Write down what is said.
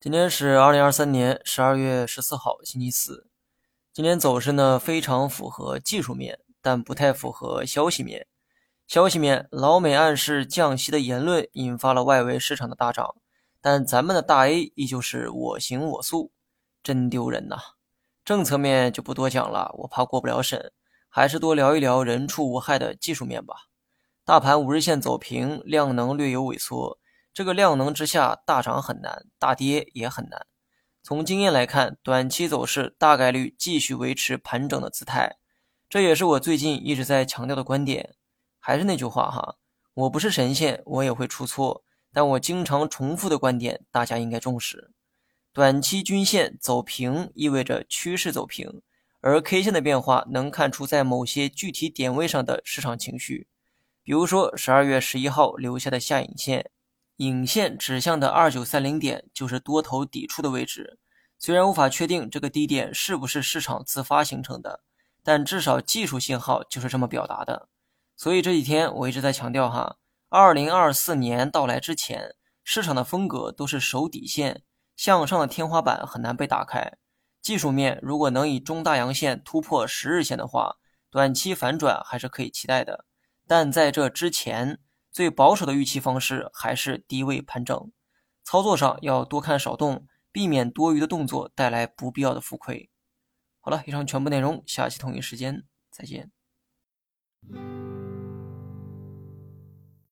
今天是二零二三年十二月十四号，星期四。今天走势呢非常符合技术面，但不太符合消息面。消息面，老美暗示降息的言论引发了外围市场的大涨，但咱们的大 A 依旧是我行我素，真丢人呐。政策面就不多讲了，我怕过不了审，还是多聊一聊人畜无害的技术面吧。大盘五日线走平，量能略有萎缩。这个量能之下，大涨很难，大跌也很难。从经验来看，短期走势大概率继续维持盘整的姿态，这也是我最近一直在强调的观点。还是那句话哈，我不是神仙，我也会出错，但我经常重复的观点，大家应该重视。短期均线走平意味着趋势走平，而 K 线的变化能看出在某些具体点位上的市场情绪，比如说十二月十一号留下的下影线。影线指向的二九三零点就是多头抵触的位置，虽然无法确定这个低点是不是市场自发形成的，但至少技术信号就是这么表达的。所以这几天我一直在强调哈，二零二四年到来之前，市场的风格都是守底线，向上的天花板很难被打开。技术面如果能以中大阳线突破十日线的话，短期反转还是可以期待的。但在这之前，最保守的预期方式还是低位盘整，操作上要多看少动，避免多余的动作带来不必要的浮亏。好了，以上全部内容，下期同一时间再见。